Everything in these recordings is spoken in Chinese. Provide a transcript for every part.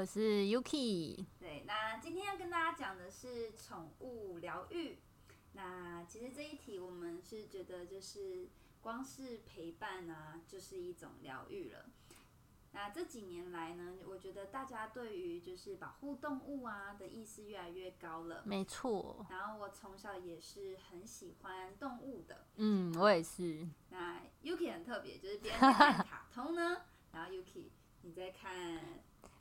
我是 Yuki。对，那今天要跟大家讲的是宠物疗愈。那其实这一题我们是觉得，就是光是陪伴啊，就是一种疗愈了。那这几年来呢，我觉得大家对于就是保护动物啊的意识越来越高了。没错。然后我从小也是很喜欢动物的。嗯，我也是。那 Yuki 很特别，就是别人在看卡通呢，然后 Yuki 你在看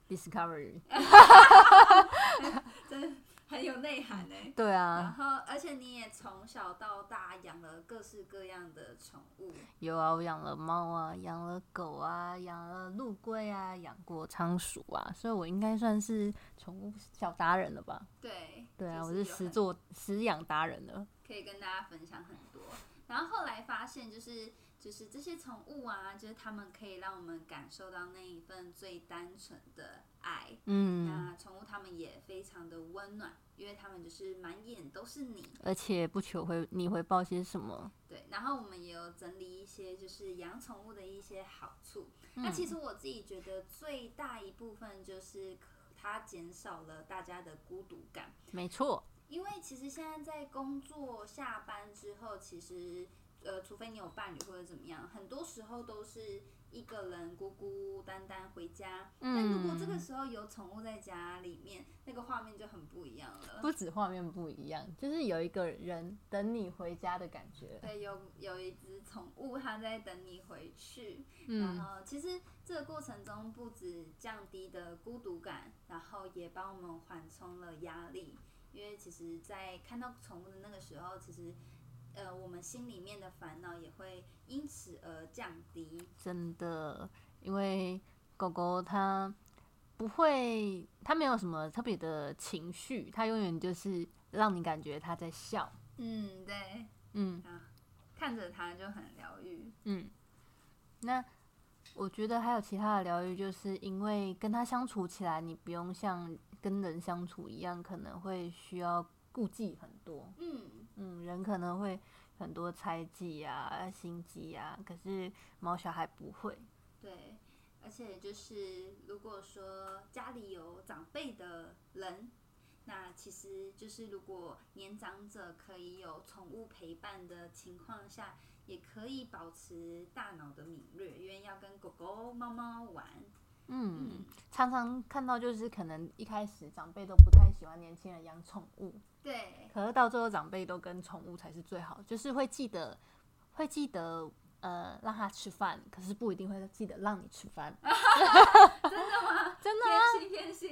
Discovery。真。很有内涵呢。对啊。然后，而且你也从小到大养了各式各样的宠物。有啊，我养了猫啊，养了狗啊，养了陆龟啊，养过仓鼠啊，所以我应该算是宠物小达人了吧？对。对啊，我是实做实养达人了。可以跟大家分享很多。然后后来发现，就是就是这些宠物啊，就是它们可以让我们感受到那一份最单纯的爱。嗯。那宠物它们也非常的温暖，因为它们就是满眼都是你，而且不求回你回报些什么。对。然后我们也有整理一些就是养宠物的一些好处。那其实我自己觉得最大一部分就是它减少了大家的孤独感。没错。因为其实现在在工作下班之后，其实呃，除非你有伴侣或者怎么样，很多时候都是一个人孤孤单单回家。嗯。但如果这个时候有宠物在家里面，那个画面就很不一样了。不止画面不一样，就是有一个人等你回家的感觉。对，有有一只宠物，它在等你回去。嗯。然后其实这个过程中，不止降低的孤独感，然后也帮我们缓冲了压力。因为其实，在看到宠物的那个时候，其实，呃，我们心里面的烦恼也会因此而降低。真的，因为狗狗它不会，它没有什么特别的情绪，它永远就是让你感觉它在笑。嗯，对，嗯，看着它就很疗愈。嗯，那我觉得还有其他的疗愈，就是因为跟它相处起来，你不用像。跟人相处一样，可能会需要顾忌很多。嗯嗯，人可能会很多猜忌啊、心机啊，可是猫小孩不会。对，而且就是如果说家里有长辈的人，那其实就是如果年长者可以有宠物陪伴的情况下，也可以保持大脑的敏锐，因为要跟狗狗、猫猫玩。嗯，常常看到就是可能一开始长辈都不太喜欢年轻人养宠物，对。可是到最后长辈都跟宠物才是最好，就是会记得，会记得呃让他吃饭，可是不一定会记得让你吃饭。真的吗？真的啊，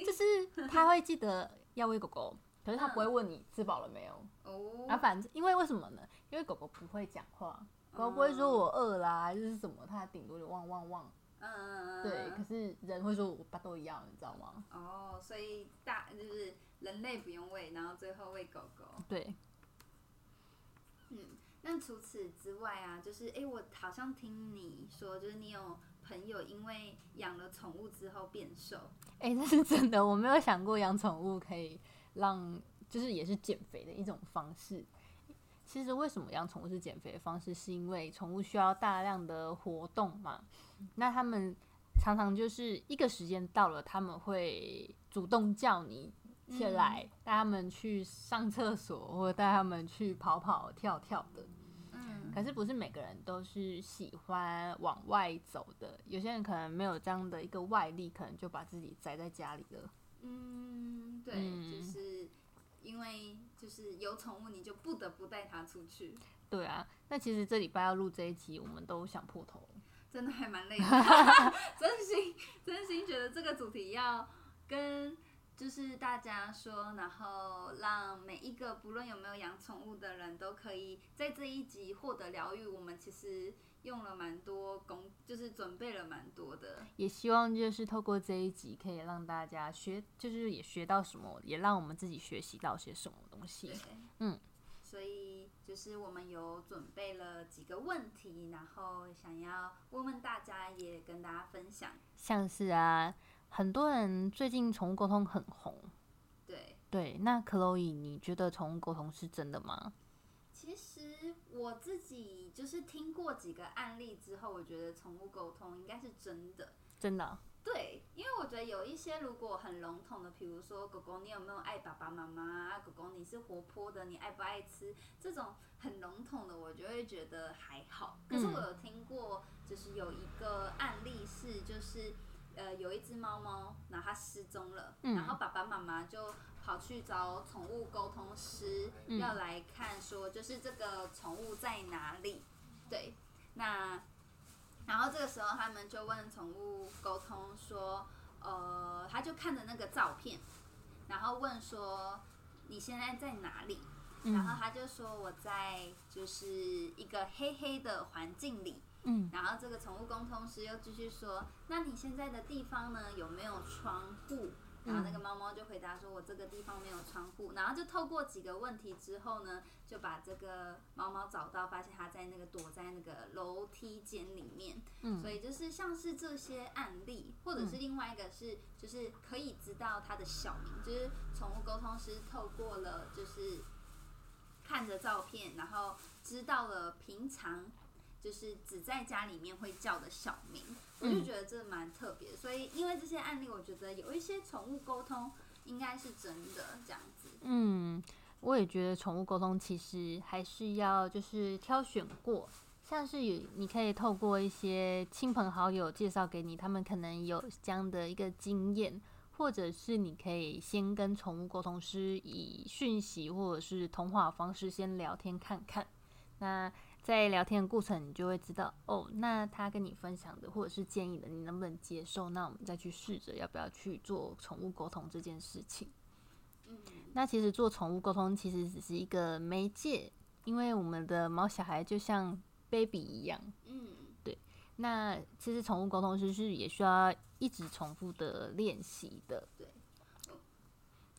就是他会记得要喂狗狗，可是他不会问你吃饱了没有。哦。啊，反正因为为什么呢？因为狗狗不会讲话，狗狗不会说我饿啦就是什么，它顶多就汪汪汪。嗯，对，可是人会说我爸都一样，你知道吗？哦，所以大就是人类不用喂，然后最后喂狗狗。对。嗯，那除此之外啊，就是哎，我好像听你说，就是你有朋友因为养了宠物之后变瘦。哎，这是真的，我没有想过养宠物可以让，就是也是减肥的一种方式。其实为什么养宠物是减肥的方式？是因为宠物需要大量的活动嘛？那他们常常就是一个时间到了，他们会主动叫你起来，带他们去上厕所，或者带他们去跑跑跳跳的。嗯。可是不是每个人都是喜欢往外走的，有些人可能没有这样的一个外力，可能就把自己宅在家里了。嗯，对，就是。因为就是有宠物，你就不得不带它出去。对啊，那其实这礼拜要录这一集，我们都想破头，真的还蛮累的。真心真心觉得这个主题要跟就是大家说，然后让每一个不论有没有养宠物的人都可以在这一集获得疗愈。我们其实。用了蛮多工，就是准备了蛮多的，也希望就是透过这一集可以让大家学，就是也学到什么，也让我们自己学习到些什么东西。嗯，所以就是我们有准备了几个问题，然后想要问问大家，也跟大家分享。像是啊，很多人最近宠物沟通很红，对对，那 Chloe，你觉得宠物沟通是真的吗？其实我自己就是听过几个案例之后，我觉得宠物沟通应该是真的。真的？对，因为我觉得有一些如果很笼统的，比如说狗狗你有没有爱爸爸妈妈啊？狗狗你是活泼的，你爱不爱吃？这种很笼统的，我就会觉得还好。可是我有听过，就是有一个案例是，就是呃有一只猫猫，然后它失踪了，然后爸爸妈妈就跑去找宠物沟通师，要来看说就是这个宠物在哪里。对，那。然后这个时候，他们就问宠物沟通说：“呃，他就看着那个照片，然后问说你现在在哪里？然后他就说我在就是一个黑黑的环境里。嗯，然后这个宠物沟通师又继续说：那你现在的地方呢，有没有窗户？”然后那个猫猫就回答说：“我这个地方没有窗户。”然后就透过几个问题之后呢，就把这个猫猫找到，发现它在那个躲在那个楼梯间里面。嗯，所以就是像是这些案例，或者是另外一个是，就是可以知道它的小名，就是宠物沟通师透过了就是看着照片，然后知道了平常。就是只在家里面会叫的小名，我就觉得这蛮特别。所以因为这些案例，我觉得有一些宠物沟通应该是真的这样子。嗯，我也觉得宠物沟通其实还是要就是挑选过，像是有你可以透过一些亲朋好友介绍给你，他们可能有这样的一个经验，或者是你可以先跟宠物沟通师以讯息或者是通话方式先聊天看看。那在聊天的过程，你就会知道哦，那他跟你分享的或者是建议的，你能不能接受？那我们再去试着要不要去做宠物沟通这件事情。嗯，那其实做宠物沟通其实只是一个媒介，因为我们的毛小孩就像 baby 一样。嗯，对。那其实宠物沟通师是也需要一直重复的练习的。对。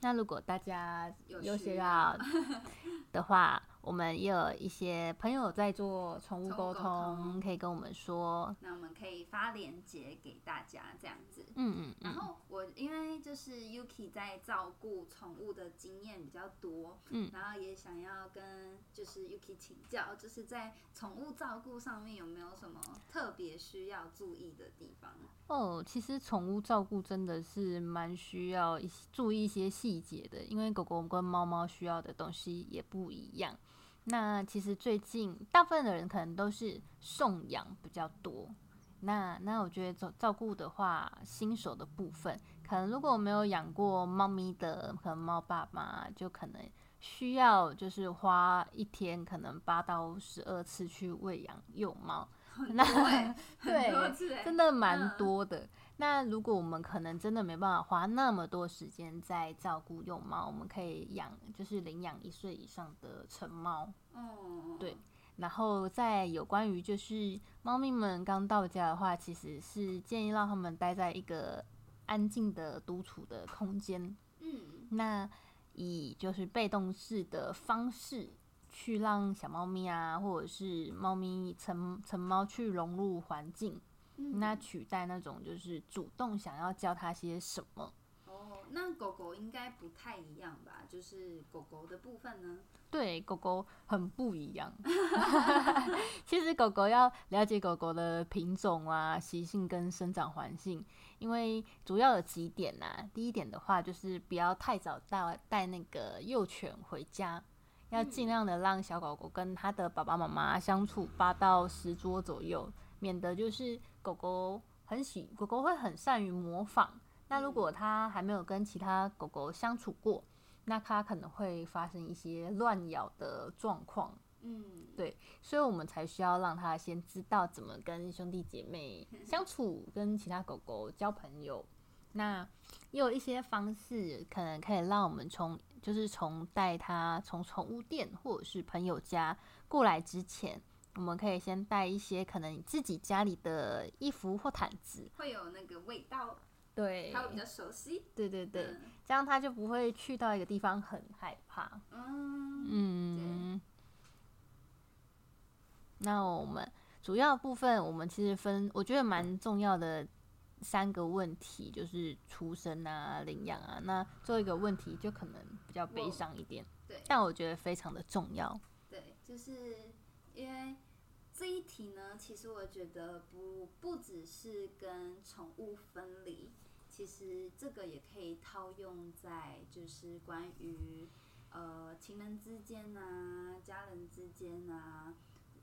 那如果大家有需要 的话。我们也有一些朋友在做宠物沟通，可以跟我们说。那我们可以发链接给大家，这样子。嗯嗯。然后我因为就是 Yuki 在照顾宠物的经验比较多，嗯，然后也想要跟就是 Yuki 请教，就是在宠物照顾上面有没有什么特别需要注意的地方？哦，其实宠物照顾真的是蛮需要注意一些细节的，因为狗狗跟猫猫需要的东西也不一样。那其实最近大部分的人可能都是送养比较多。那那我觉得照照顾的话，新手的部分，可能如果没有养过猫咪的，可能猫爸妈就可能需要就是花一天可能八到十二次去喂养幼猫。那 对，真的蛮多的。那如果我们可能真的没办法花那么多时间在照顾幼猫，我们可以养就是领养一岁以上的成猫。嗯，对。然后在有关于就是猫咪们刚到家的话，其实是建议让他们待在一个安静的独处的空间。嗯，那以就是被动式的方式去让小猫咪啊，或者是猫咪成成猫去融入环境。那取代那种就是主动想要教它些什么？哦，那狗狗应该不太一样吧？就是狗狗的部分呢？对，狗狗很不一样。其实狗狗要了解狗狗的品种啊、习性跟生长环境，因为主要有几点呐。第一点的话，就是不要太早带带那个幼犬回家，要尽量的让小狗狗跟它的爸爸妈妈相处八到十桌左右，免得就是。狗狗很喜，狗狗会很善于模仿。那如果它还没有跟其他狗狗相处过，那它可能会发生一些乱咬的状况。嗯，对，所以我们才需要让它先知道怎么跟兄弟姐妹 相处，跟其他狗狗交朋友。那也有一些方式，可能可以让我们从，就是从带它从宠物店或者是朋友家过来之前。我们可以先带一些可能自己家里的衣服或毯子，会有那个味道，对，他会比较熟悉。对对对，这样他就不会去到一个地方很害怕。嗯嗯。那我们主要部分，我们其实分，我觉得蛮重要的三个问题，就是出生啊、领养啊。那最后一个问题就可能比较悲伤一点，对，但我觉得非常的重要。对，就是因为。这一题呢，其实我觉得不不只是跟宠物分离，其实这个也可以套用在就是关于呃情人之间啊、家人之间啊。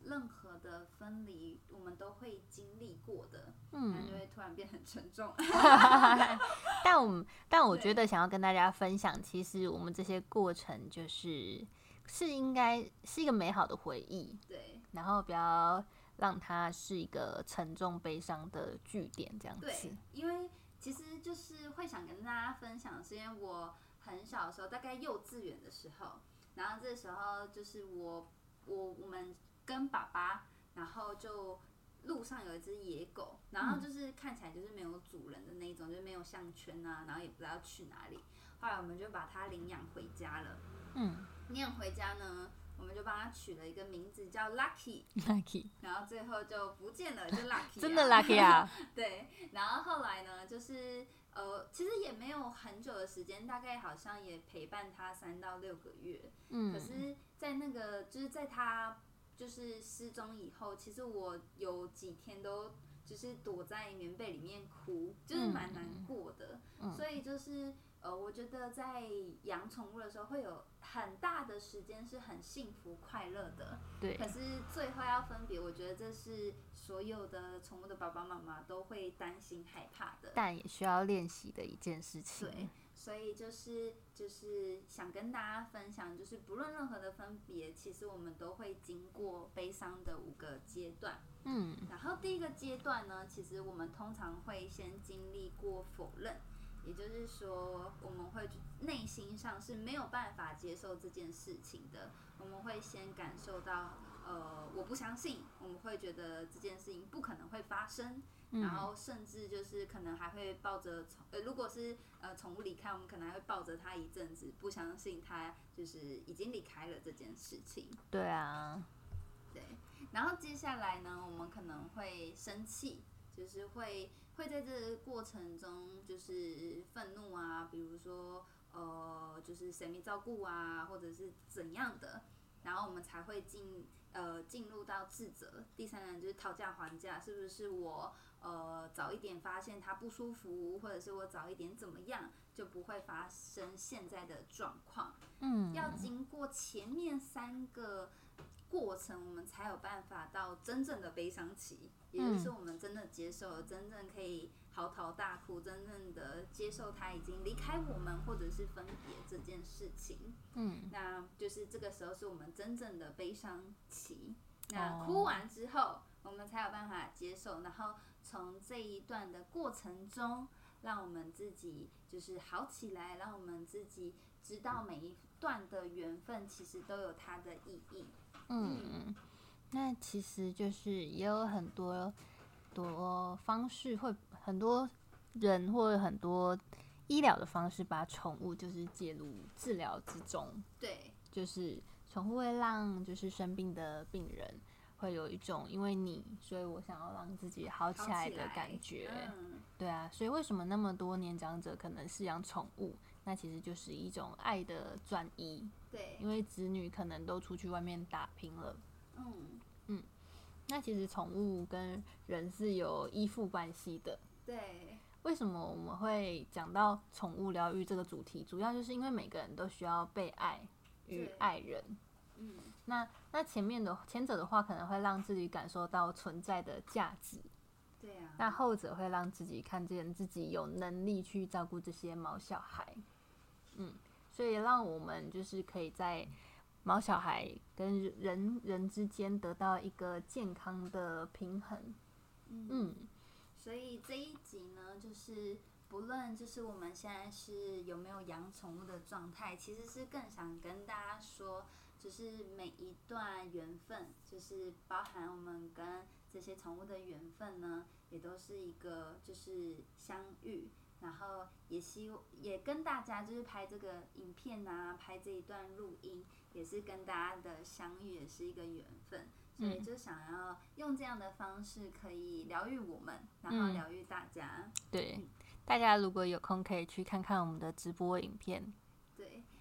任何的分离，我们都会经历过的，嗯，就会突然变很沉重。但我们，但我觉得想要跟大家分享，其实我们这些过程就是是应该是一个美好的回忆，对。然后不要让它是一个沉重悲伤的据点，这样子。对，因为其实就是会想跟大家分享，是因为我很小的时候，大概幼稚园的时候，然后这时候就是我我我们。跟爸爸，然后就路上有一只野狗，然后就是看起来就是没有主人的那种，就是没有项圈啊，然后也不知道去哪里。后来我们就把它领养回家了。嗯，领养回家呢，我们就帮他取了一个名字叫 Lucky，Lucky，然后最后就不见了，就 Lucky，真的 Lucky 啊？对。然后后来呢，就是呃，其实也没有很久的时间，大概好像也陪伴他三到六个月。嗯。可是，在那个就是在他。就是失踪以后，其实我有几天都就是躲在棉被里面哭，就是蛮难过的。所以就是呃，我觉得在养宠物的时候，会有很大的时间是很幸福快乐的。对。可是最后要分别，我觉得这是所有的宠物的爸爸妈妈都会担心害怕的，但也需要练习的一件事情。对。所以就是就是想跟大家分享，就是不论任何的分别，其实我们都会经过悲伤的五个阶段。嗯，然后第一个阶段呢，其实我们通常会先经历过否认，也就是说，我们会内心上是没有办法接受这件事情的。我们会先感受到，呃，我不相信，我们会觉得这件事情不可能会发生。然后甚至就是可能还会抱着宠，呃，如果是呃宠物离开，我们可能还会抱着它一阵子，不相信它就是已经离开了这件事情。对啊，对。然后接下来呢，我们可能会生气，就是会会在这个过程中就是愤怒啊，比如说呃，就是谁没照顾啊，或者是怎样的，然后我们才会进呃进入到自责。第三呢，就是讨价还价，是不是我？呃，早一点发现他不舒服，或者是我早一点怎么样，就不会发生现在的状况。嗯，要经过前面三个过程，我们才有办法到真正的悲伤期，也就是我们真的接受，真正可以嚎啕大哭，真正的接受他已经离开我们，或者是分别这件事情。嗯，那就是这个时候是我们真正的悲伤期。那哭完之后，我们才有办法接受，然后。从这一段的过程中，让我们自己就是好起来，让我们自己知道每一段的缘分其实都有它的意义。嗯，那其实就是也有很多多方式，会很多人或者很多医疗的方式把宠物就是介入治疗之中。对，就是宠物会让就是生病的病人。会有一种因为你，所以我想要让自己好起来的感觉。对啊，所以为什么那么多年长者可能是养宠物？那其实就是一种爱的转移。对，因为子女可能都出去外面打拼了。嗯嗯，那其实宠物跟人是有依附关系的。对，为什么我们会讲到宠物疗愈这个主题？主要就是因为每个人都需要被爱与爱人。嗯。那那前面的前者的话，可能会让自己感受到存在的价值，对啊。那后者会让自己看见自己有能力去照顾这些毛小孩，嗯，所以让我们就是可以在毛小孩跟人人之间得到一个健康的平衡，嗯。所以这一集呢，就是不论就是我们现在是有没有养宠物的状态，其实是更想跟大家说。就是每一段缘分，就是包含我们跟这些宠物的缘分呢，也都是一个就是相遇，然后也希也跟大家就是拍这个影片啊，拍这一段录音，也是跟大家的相遇，也是一个缘分，所以就想要用这样的方式可以疗愈我们，然后疗愈大家。对，大家如果有空可以去看看我们的直播影片。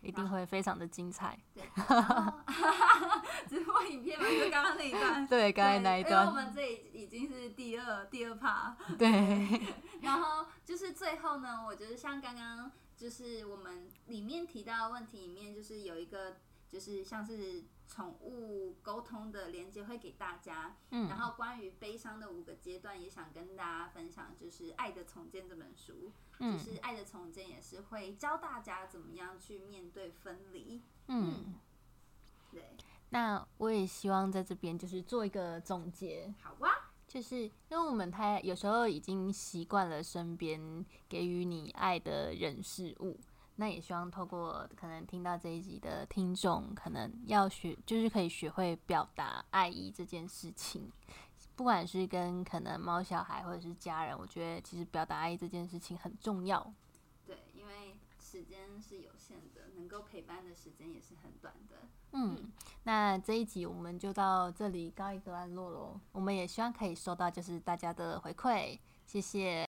对。一定会非常的精彩。对，直播影片嘛，就刚刚刚那一段，对，刚才那一段，因为我们这已已经是第二第二趴，对。然后就是最后呢，我觉得像刚刚就是我们里面提到的问题里面，就是有一个就是像是宠物沟通的连接会给大家，嗯，然后关于悲伤的五个阶段也想跟大家分享，就是《爱的重建》这本书，就是《爱的重建》也是会教大家怎么样去面对分离，嗯。对，那我也希望在这边就是做一个总结。好啊，就是因为我们太有时候已经习惯了身边给予你爱的人事物，那也希望透过可能听到这一集的听众，可能要学，就是可以学会表达爱意这件事情。不管是跟可能猫小孩或者是家人，我觉得其实表达爱意这件事情很重要。对，因为时间是有限的，能够陪伴的时间也是很短的。嗯，那这一集我们就到这里告一段落喽。我们也希望可以收到就是大家的回馈，谢谢。